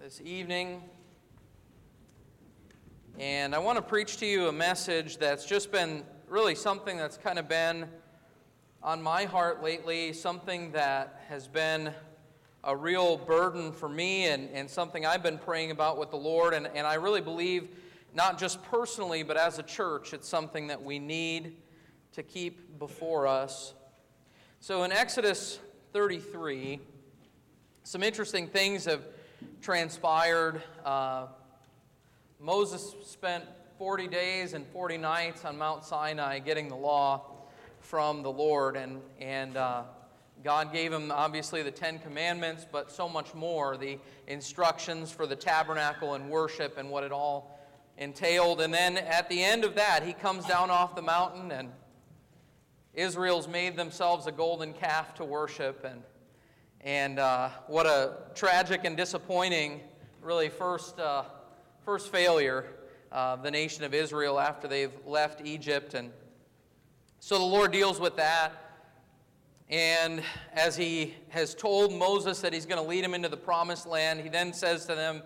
this evening. And I want to preach to you a message that's just been really something that's kind of been on my heart lately, something that has been a real burden for me and, and something I've been praying about with the Lord. And, and I really believe, not just personally, but as a church, it's something that we need to keep before us. So in Exodus 33, some interesting things have transpired. Uh, Moses spent 40 days and 40 nights on Mount Sinai getting the law from the Lord, and, and uh, God gave him obviously the Ten Commandments, but so much more the instructions for the tabernacle and worship and what it all entailed. And then at the end of that, he comes down off the mountain, and Israel's made themselves a golden calf to worship. And and uh, what a tragic and disappointing, really, first, uh, first failure of the nation of Israel after they've left Egypt. And so the Lord deals with that. And as he has told Moses that he's going to lead him into the promised land, he then says to them,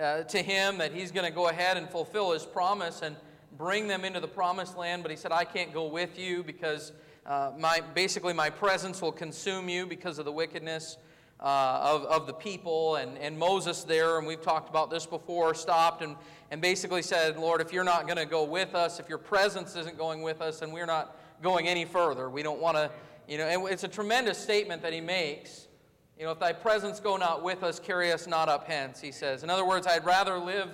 uh, to him that he's going to go ahead and fulfill his promise and bring them into the promised land. But he said, I can't go with you because uh, my, basically, my presence will consume you because of the wickedness uh, of, of the people. And, and Moses there, and we've talked about this before, stopped and, and basically said, Lord, if you're not going to go with us, if your presence isn't going with us, and we're not going any further, we don't want to, you know, and it's a tremendous statement that he makes. You know, if thy presence go not with us, carry us not up hence, he says. In other words, I'd rather live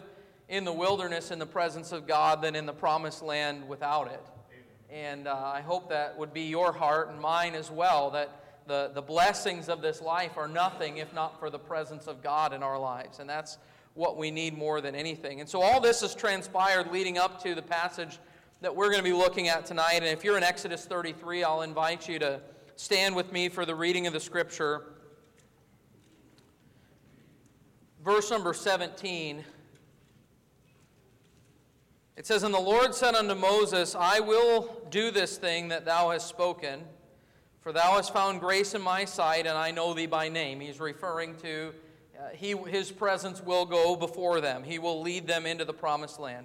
in the wilderness in the presence of God than in the promised land without it. And uh, I hope that would be your heart and mine as well, that the, the blessings of this life are nothing if not for the presence of God in our lives. And that's what we need more than anything. And so all this has transpired leading up to the passage that we're going to be looking at tonight. And if you're in Exodus 33, I'll invite you to stand with me for the reading of the scripture. Verse number 17. It says, And the Lord said unto Moses, I will do this thing that thou hast spoken, for thou hast found grace in my sight, and I know thee by name. He's referring to uh, he, his presence will go before them, he will lead them into the promised land.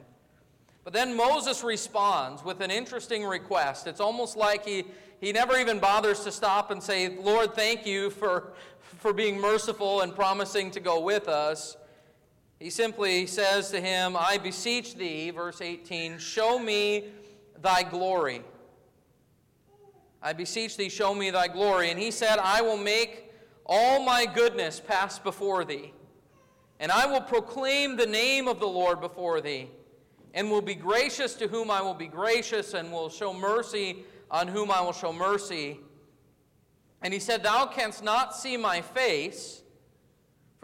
But then Moses responds with an interesting request. It's almost like he, he never even bothers to stop and say, Lord, thank you for, for being merciful and promising to go with us. He simply says to him, I beseech thee, verse 18, show me thy glory. I beseech thee, show me thy glory. And he said, I will make all my goodness pass before thee, and I will proclaim the name of the Lord before thee, and will be gracious to whom I will be gracious, and will show mercy on whom I will show mercy. And he said, Thou canst not see my face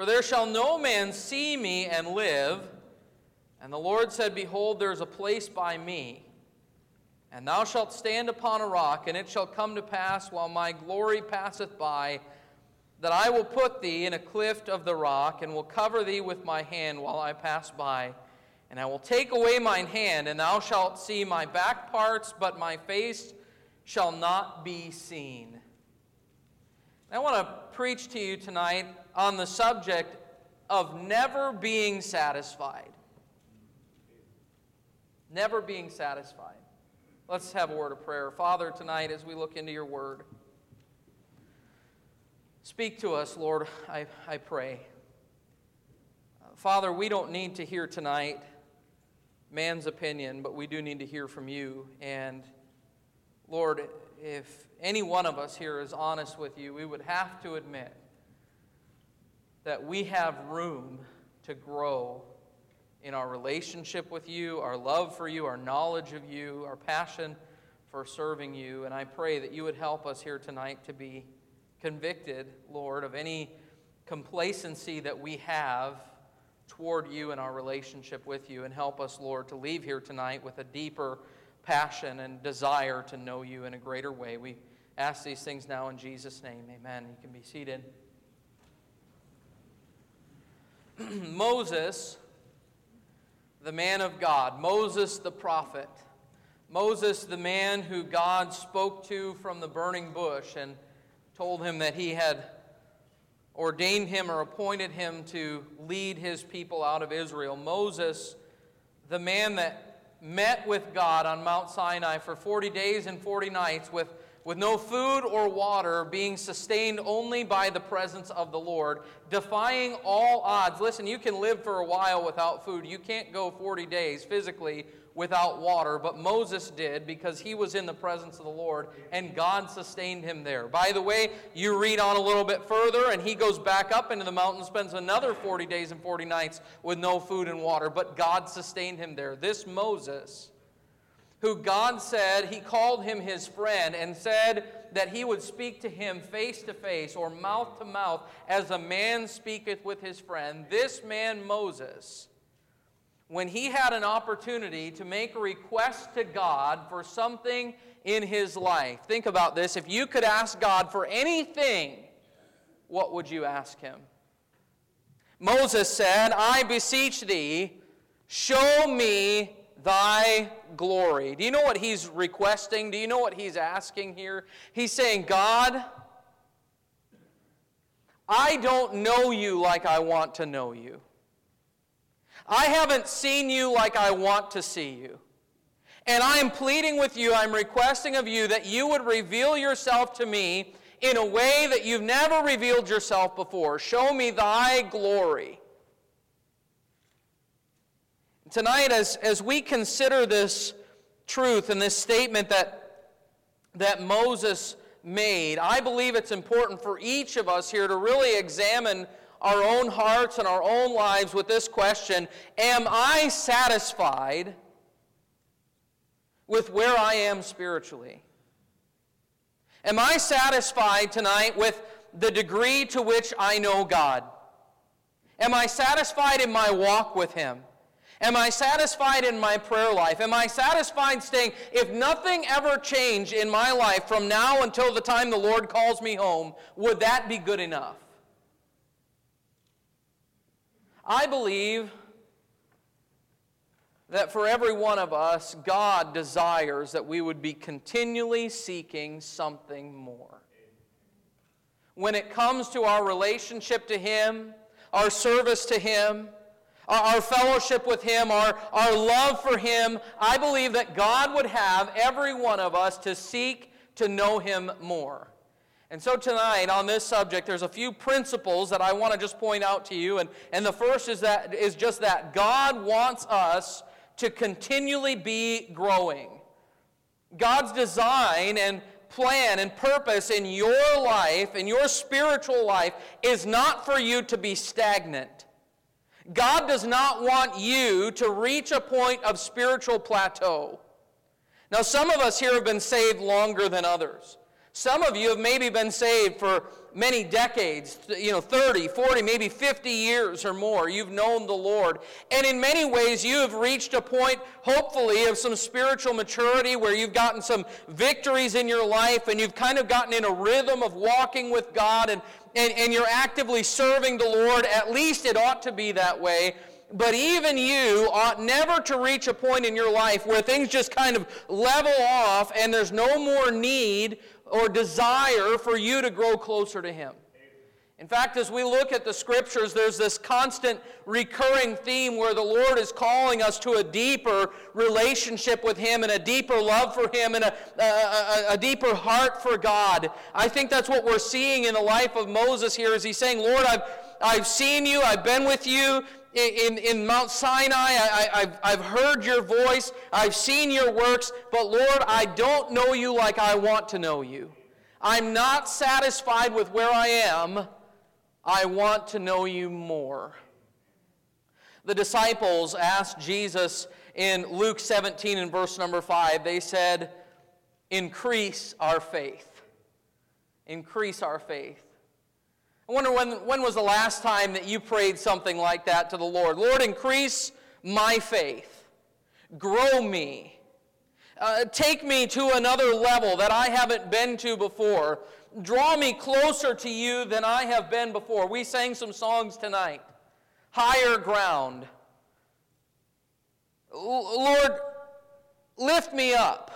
for there shall no man see me and live. And the Lord said, Behold, there is a place by me. And thou shalt stand upon a rock, and it shall come to pass while my glory passeth by, that I will put thee in a clift of the rock, and will cover thee with my hand while I pass by. And I will take away mine hand, and thou shalt see my back parts, but my face shall not be seen. I want to preach to you tonight on the subject of never being satisfied. Never being satisfied. Let's have a word of prayer. Father, tonight as we look into your word, speak to us, Lord, I, I pray. Father, we don't need to hear tonight man's opinion, but we do need to hear from you. And Lord, if any one of us here is honest with you, we would have to admit that we have room to grow in our relationship with you, our love for you, our knowledge of you, our passion for serving you. And I pray that you would help us here tonight to be convicted, Lord, of any complacency that we have toward you and our relationship with you. And help us, Lord, to leave here tonight with a deeper passion and desire to know you in a greater way. We ask these things now in Jesus' name. Amen. You can be seated. Moses, the man of God, Moses the prophet, Moses the man who God spoke to from the burning bush and told him that he had ordained him or appointed him to lead his people out of Israel. Moses, the man that met with God on Mount Sinai for 40 days and 40 nights with, with no food or water, being sustained only by the presence of the Lord, defying all odds. Listen, you can live for a while without food. You can't go 40 days physically without water, but Moses did because he was in the presence of the Lord and God sustained him there. By the way, you read on a little bit further and he goes back up into the mountain, spends another 40 days and 40 nights with no food and water, but God sustained him there. This Moses, who God said he called him his friend and said that he would speak to him face to face or mouth to mouth as a man speaketh with his friend, this man Moses when he had an opportunity to make a request to God for something in his life. Think about this. If you could ask God for anything, what would you ask him? Moses said, I beseech thee, show me thy glory. Do you know what he's requesting? Do you know what he's asking here? He's saying, God, I don't know you like I want to know you. I haven't seen you like I want to see you. And I am pleading with you, I'm requesting of you that you would reveal yourself to me in a way that you've never revealed yourself before. Show me thy glory. Tonight, as, as we consider this truth and this statement that, that Moses made, I believe it's important for each of us here to really examine our own hearts and our own lives with this question Am I satisfied with where I am spiritually? Am I satisfied tonight with the degree to which I know God? Am I satisfied in my walk with Him? Am I satisfied in my prayer life? Am I satisfied staying? If nothing ever changed in my life from now until the time the Lord calls me home, would that be good enough? I believe that for every one of us, God desires that we would be continually seeking something more. When it comes to our relationship to Him, our service to Him, our fellowship with Him, our, our love for Him, I believe that God would have every one of us to seek to know Him more. And so tonight on this subject, there's a few principles that I want to just point out to you. And, and the first is, that, is just that God wants us to continually be growing. God's design and plan and purpose in your life, in your spiritual life, is not for you to be stagnant. God does not want you to reach a point of spiritual plateau. Now, some of us here have been saved longer than others. Some of you have maybe been saved for many decades, you know, 30, 40, maybe 50 years or more. You've known the Lord. And in many ways, you have reached a point, hopefully, of some spiritual maturity where you've gotten some victories in your life and you've kind of gotten in a rhythm of walking with God and, and, and you're actively serving the Lord. At least it ought to be that way. But even you ought never to reach a point in your life where things just kind of level off and there's no more need or desire for you to grow closer to Him. In fact, as we look at the scriptures, there's this constant recurring theme where the Lord is calling us to a deeper relationship with Him and a deeper love for Him and a, a, a, deeper heart for God. I think that's what we're seeing in the life of Moses here as he's saying, Lord, I've, I've seen you, I've been with you, in, in Mount Sinai. I, have I've heard your voice. I've seen your works. But Lord, I don't know you like I want to know you. I'm not satisfied with where I am. I want to know you more. The disciples asked Jesus in Luke 17 and verse number 5, they said, Increase our faith. Increase our faith. I wonder when, when was the last time that you prayed something like that to the Lord? Lord, increase my faith, grow me, uh, take me to another level that I haven't been to before, draw me closer to you than I have been before. We sang some songs tonight, higher ground. Lord, lift me up.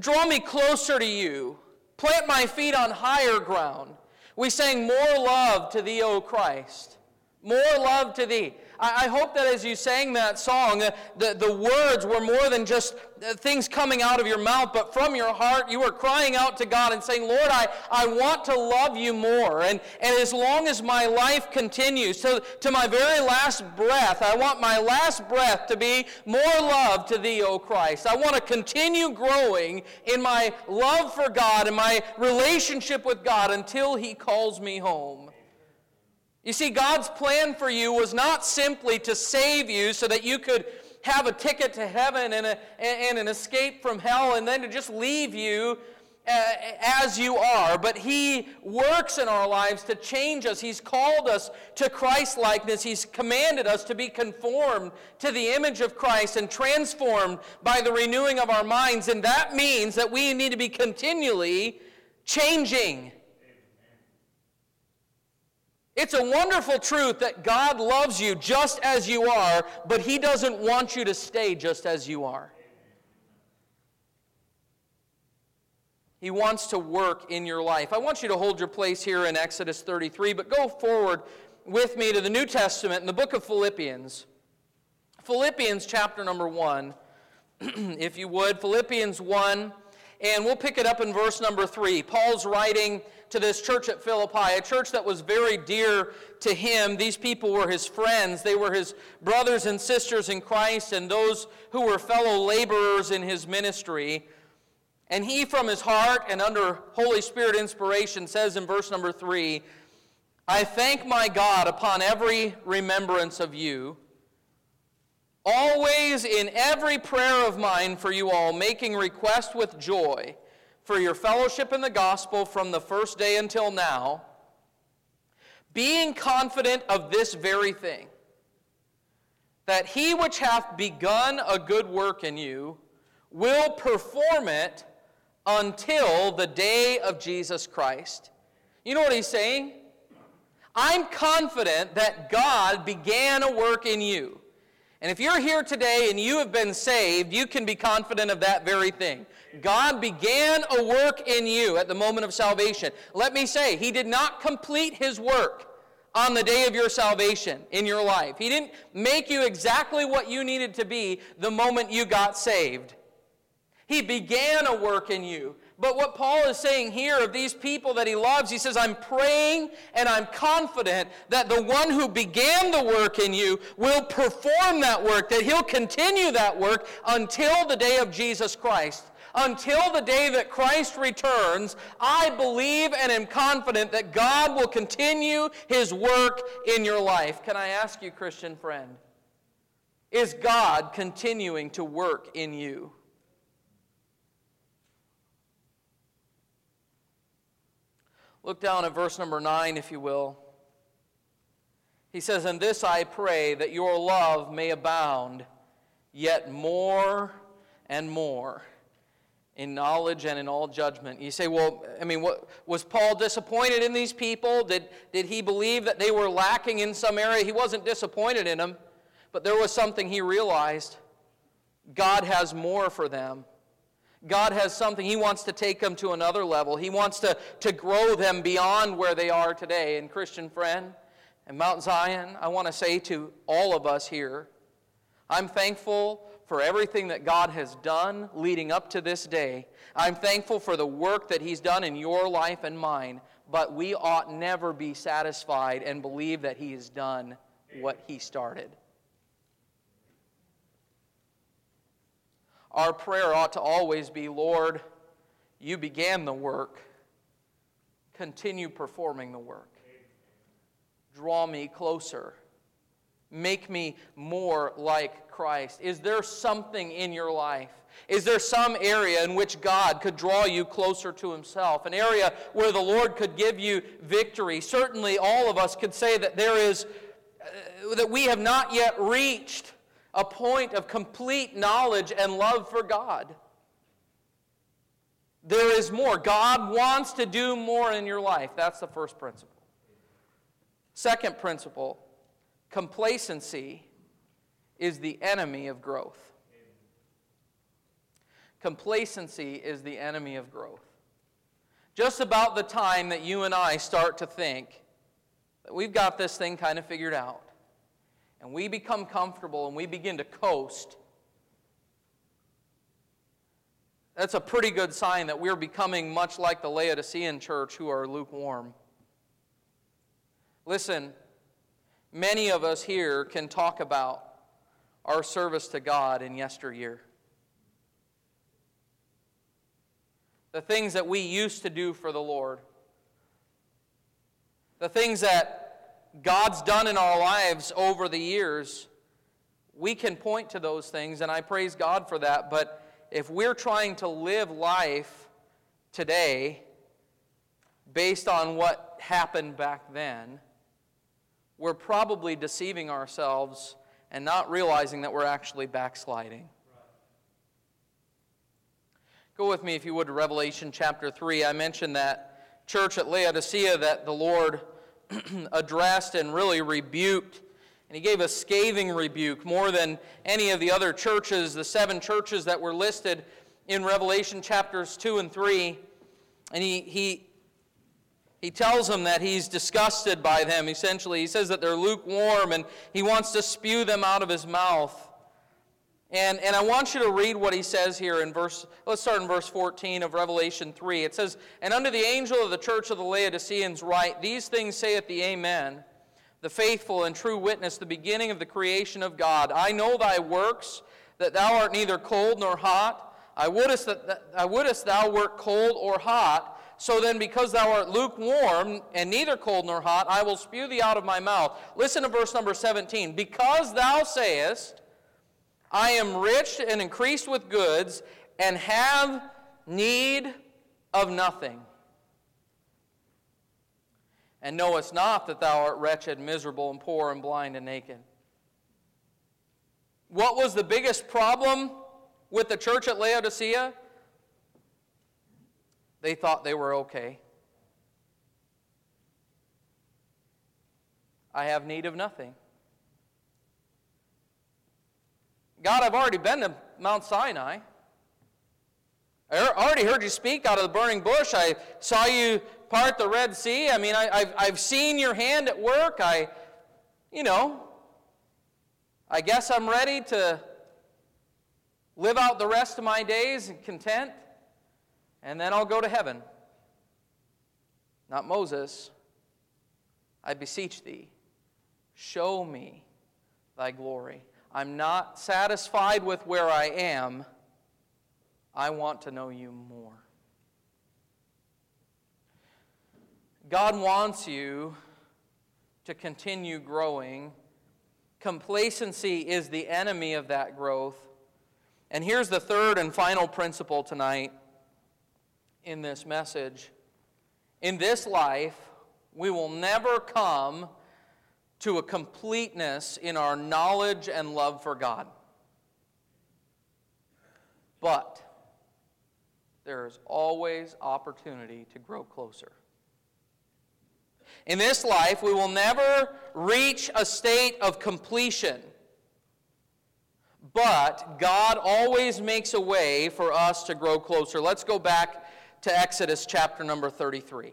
Draw me closer to you. Plant my feet on higher ground. We sang, More love to thee, O Christ. More love to thee. I, I hope that as you sang that song, uh, the, the words were more than just uh, things coming out of your mouth, but from your heart, you were crying out to God and saying, Lord, I, I want to love you more. And, and as long as my life continues, to, to my very last breath, I want my last breath to be more love to thee, O Christ. I want to continue growing in my love for God and my relationship with God until he calls me home. You see, God's plan for you was not simply to save you so that you could have a ticket to heaven and, a, and an escape from hell and then to just leave you uh, as you are, but He works in our lives to change us. He's called us to Christ likeness. He's commanded us to be conformed to the image of Christ and transformed by the renewing of our minds. And that means that we need to be continually changing. It's a wonderful truth that God loves you just as you are, but He doesn't want you to stay just as you are. He wants to work in your life. I want you to hold your place here in Exodus 33, but go forward with me to the New Testament in the book of Philippians. Philippians chapter number 1, if you would. Philippians 1, and we'll pick it up in verse number 3. Paul's writing to this church at Philippi, a church that was very dear to him. These people were his friends, they were his brothers and sisters in Christ, and those who were fellow laborers in his ministry. And he, from his heart and under Holy Spirit inspiration, says in verse number three, I thank my God upon every remembrance of you, always in every prayer of mine for you all, making request with joy for your fellowship in the gospel from the first day until now, being confident of this very thing, that he which hath begun a good work in you will perform it until the day of Jesus Christ. You know what he's saying? I'm confident that God began a work in you. And if you're here today and you have been saved, you can be confident of that very thing. God began a work in you at the moment of salvation. Let me say, He did not complete His work on the day of your salvation in your life. He didn't make you exactly what you needed to be the moment you got saved. He began a work in you. But what Paul is saying here of these people that he loves, he says, I'm praying and I'm confident that the one who began the work in you will perform that work, that he'll continue that work until the day of Jesus Christ until the day that Christ returns, I believe and am confident that God will continue his work in your life. Can I ask you, Christian friend, is God continuing to work in you? Look down at verse number 9, if you will. He says, And this I pray, that your love may abound yet more and more in knowledge and in all judgment. You say, well, I mean, what, was Paul disappointed in these people? Did, did he believe that they were lacking in some area? He wasn't disappointed in them, but there was something he realized. God has more for them. God has something, He wants to take them to another level. He wants to, to grow them beyond where they are today. And, Christian friend, and Mount Zion, I want to say to all of us here, I'm thankful for everything that God has done leading up to this day. I'm thankful for the work that He's done in your life and mine, but we ought never be satisfied and believe that He has done what He started. Our prayer ought to always be Lord, you began the work, continue performing the work. Draw me closer Make me more like Christ. Is there something in your life? Is there some area in which God could draw you closer to Himself? An area where the Lord could give you victory? Certainly, all of us could say that there is, uh, that we have not yet reached a point of complete knowledge and love for God. There is more. God wants to do more in your life. That's the first principle. Second principle Complacency is the enemy of growth. Complacency is the enemy of growth. just about the time that you and I start to think that we've got this thing kind of figured out, and we become comfortable and we begin to coast, that's a pretty good sign that we're becoming much like the Laodicean church who are lukewarm. Listen, many of us here can talk about our service to God in yesteryear. The things that we used to do for the Lord. The things that God's done in our lives over the years. We can point to those things, and I praise God for that. But if we're trying to live life today based on what happened back then, we're probably deceiving ourselves and not realizing that we're actually backsliding. Go with me, if you would, to Revelation chapter 3. I mentioned that church at Laodicea that the Lord addressed and really rebuked. And he gave a scathing rebuke more than any of the other churches, the seven churches that were listed in Revelation chapters 2 and 3. And he, he, he tells them that he's disgusted by them, essentially. He says that they're lukewarm and he wants to spew them out of his mouth. And, and I want you to read what he says here in verse, let's start in verse 14 of Revelation 3. It says, And unto the angel of the church of the Laodiceans write, These things saith the Amen, the faithful and true witness, the beginning of the creation of God. I know thy works, that thou art neither cold nor hot. I wouldest, that, I wouldest thou wert cold or hot. So then, because thou art lukewarm and neither cold nor hot, I will spew thee out of my mouth. Listen to verse number 17. Because thou sayest, I am rich and increased with goods, and have need of nothing. And knowest not that thou art wretched, miserable, and poor, and blind, and naked. What was the biggest problem with the church at Laodicea? They thought they were okay. I have need of nothing. God, I've already been to Mount Sinai. I already heard you speak out of the burning bush. I saw you part the Red Sea. I mean, I, have I've seen your hand at work. I, you know, I guess I'm ready to live out the rest of my days in content and then I'll go to heaven. Not Moses. I beseech thee, show me thy glory. I'm not satisfied with where I am. I want to know you more. God wants you to continue growing. Complacency is the enemy of that growth. And here's the third and final principle tonight in this message. In this life, we will never come to a completeness in our knowledge and love for God. But there is always opportunity to grow closer. In this life, we will never reach a state of completion. But God always makes a way for us to grow closer. Let's go back to Exodus chapter number 33.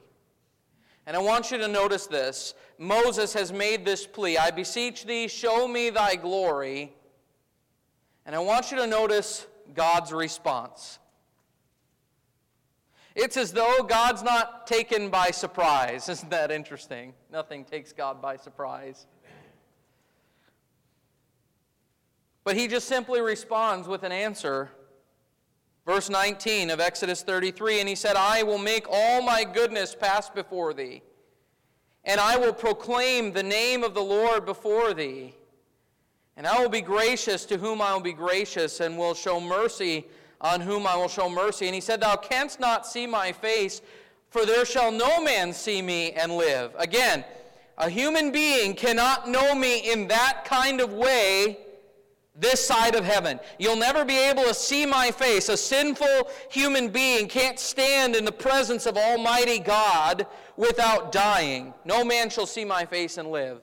And I want you to notice this. Moses has made this plea I beseech thee, show me thy glory. And I want you to notice God's response. It's as though God's not taken by surprise. Isn't that interesting? Nothing takes God by surprise. But he just simply responds with an answer Verse 19 of Exodus 33 And he said, I will make all my goodness pass before thee, and I will proclaim the name of the Lord before thee. And I will be gracious to whom I will be gracious, and will show mercy on whom I will show mercy. And he said, Thou canst not see my face, for there shall no man see me and live. Again, a human being cannot know me in that kind of way this side of heaven. You'll never be able to see my face. A sinful human being can't stand in the presence of Almighty God without dying. No man shall see my face and live,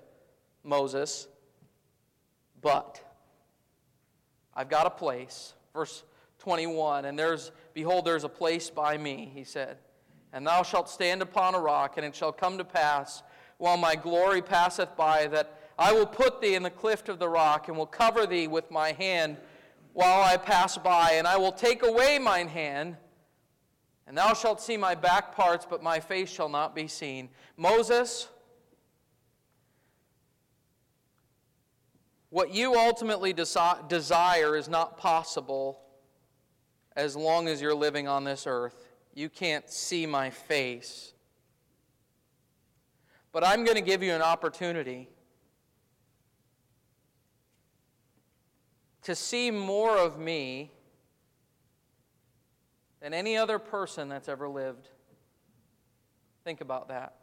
Moses. But I've got a place. Verse 21 And there's, behold, there's a place by me, he said. And thou shalt stand upon a rock, and it shall come to pass, while my glory passeth by, that I will put thee in the cleft of the rock, and will cover thee with my hand while I pass by, and I will take away mine hand, and thou shalt see my back parts, but my face shall not be seen. Moses, what you ultimately desi- desire is not possible as long as you're living on this earth. You can't see my face. But I'm going to give you an opportunity to see more of me than any other person that's ever lived. Think about that.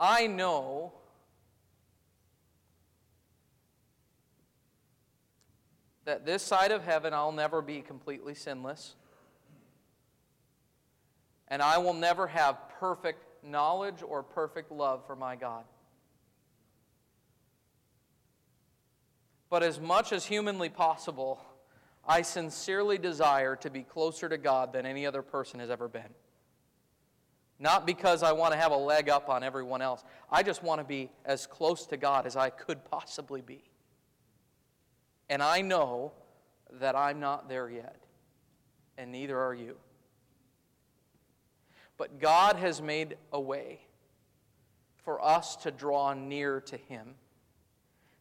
I know that this side of heaven I'll never be completely sinless. And I will never have perfect knowledge or perfect love for my God. But as much as humanly possible, I sincerely desire to be closer to God than any other person has ever been. Not because I want to have a leg up on everyone else. I just want to be as close to God as I could possibly be. And I know that I'm not there yet, and neither are you. But God has made a way for us to draw near to Him.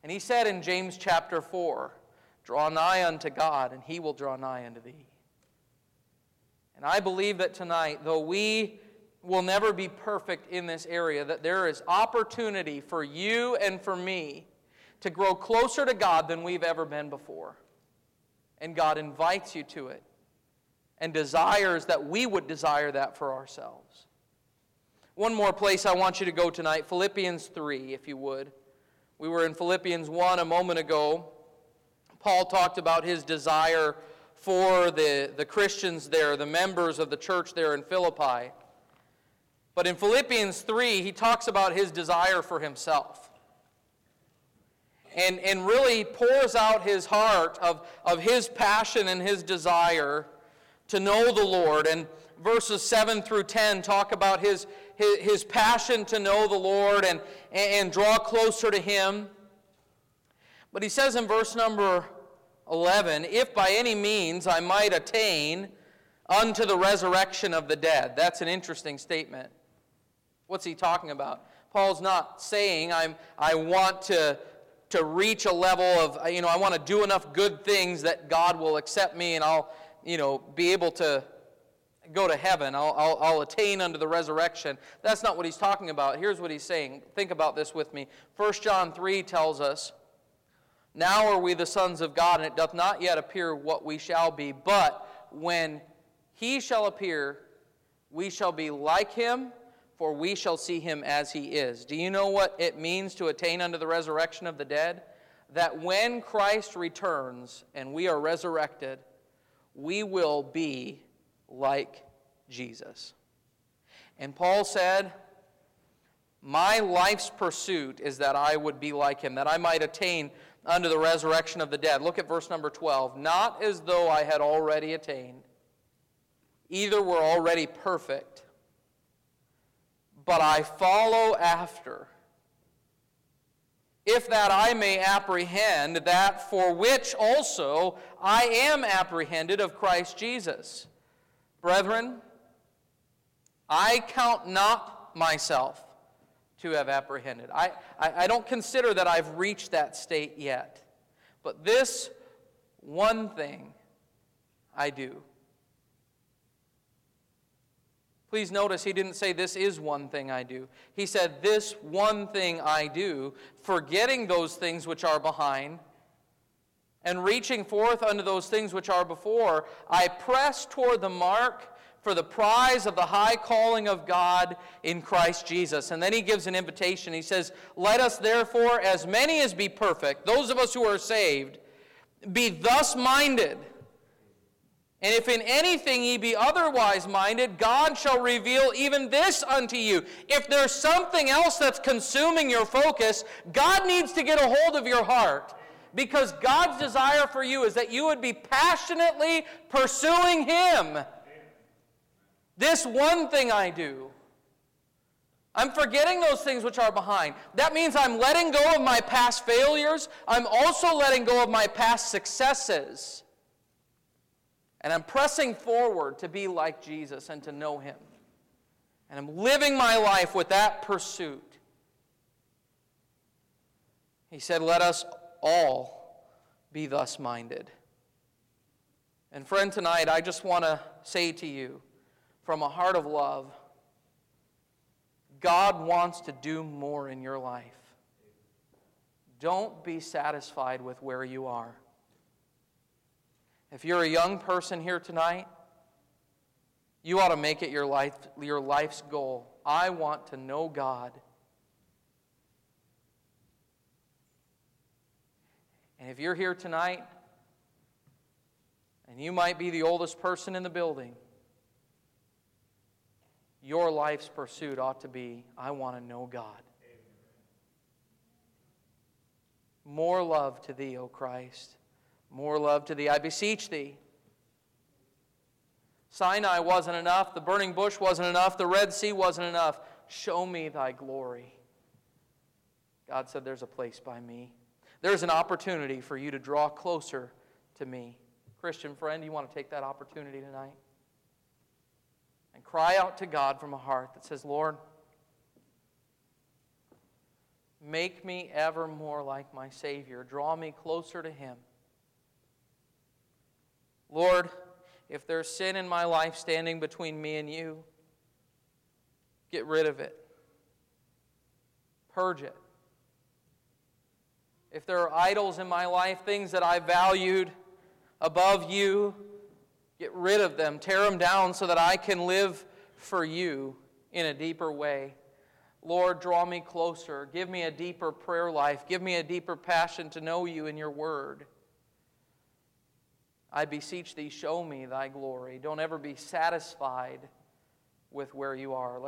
And he said in James chapter 4 Draw nigh unto God, and he will draw nigh unto thee. And I believe that tonight, though we will never be perfect in this area, that there is opportunity for you and for me to grow closer to God than we've ever been before. And God invites you to it and desires that we would desire that for ourselves. One more place I want you to go tonight Philippians 3, if you would. We were in Philippians 1 a moment ago. Paul talked about his desire for the, the Christians there, the members of the church there in Philippi. But in Philippians 3, he talks about his desire for himself. And, and really pours out his heart of, of his passion and his desire to know the Lord. And verses 7 through 10 talk about his, his, his passion to know the Lord and, and draw closer to Him. But he says in verse number 11, if by any means I might attain unto the resurrection of the dead. That's an interesting statement. What's he talking about? Paul's not saying I'm, I want to, to reach a level of, you know, I want to do enough good things that God will accept me and I'll, you know, be able to go to heaven. I'll, I'll, I'll, attain unto the resurrection. That's not what he's talking about. Here's what he's saying. Think about this with me. 1 John 3 tells us, Now are we the sons of God, and it doth not yet appear what we shall be. But when he shall appear, we shall be like him, for we shall see him as he is. Do you know what it means to attain unto the resurrection of the dead? That when Christ returns and we are resurrected, we will be like Jesus. And Paul said, My life's pursuit is that I would be like him, that I might attain unto the resurrection of the dead. Look at verse number 12. Not as though I had already attained, either were already perfect, but I follow after. If that I may apprehend that for which also I am apprehended of Christ Jesus. Brethren, I count not myself to have apprehended. I, I, I, don't consider that I've reached that state yet. But this one thing I do. Please notice he didn't say, This is one thing I do. He said, This one thing I do, forgetting those things which are behind and reaching forth unto those things which are before, I press toward the mark for the prize of the high calling of God in Christ Jesus. And then he gives an invitation. He says, Let us therefore, as many as be perfect, those of us who are saved, be thus minded. And if in anything ye be otherwise minded, God shall reveal even this unto you. If there's something else that's consuming your focus, God needs to get a hold of your heart. Because God's desire for you is that you would be passionately pursuing Him. This one thing I do. I'm forgetting those things which are behind. That means I'm letting go of my past failures. I'm also letting go of my past successes. And I'm pressing forward to be like Jesus and to know Him. And I'm living my life with that pursuit. He said, Let us all be thus minded. And friend, tonight I just want to say to you from a heart of love, God wants to do more in your life. Don't be satisfied with where you are. If you're a young person here tonight, you ought to make it your, life, your life's goal. I want to know God. And if you're here tonight, and you might be the oldest person in the building, your life's pursuit ought to be I want to know God. More love to thee, O Christ. More love to thee. I beseech thee. Sinai wasn't enough. The burning bush wasn't enough. The Red Sea wasn't enough. Show me thy glory. God said, There's a place by me. There's an opportunity for you to draw closer to me. Christian friend, you want to take that opportunity tonight? and cry out to God from a heart that says, Lord, make me ever more like my Savior. Draw me closer to Him. Lord, if there's sin in my life standing between me and you, get rid of it. Purge it. If there are idols in my life, things that I valued above you, Get rid of them, tear them down so that I can live for you in a deeper way. Lord, draw me closer. Give me a deeper prayer life. Give me a deeper passion to know you in your word. I beseech thee, show me thy glory. Don't ever be satisfied with where you are. Let's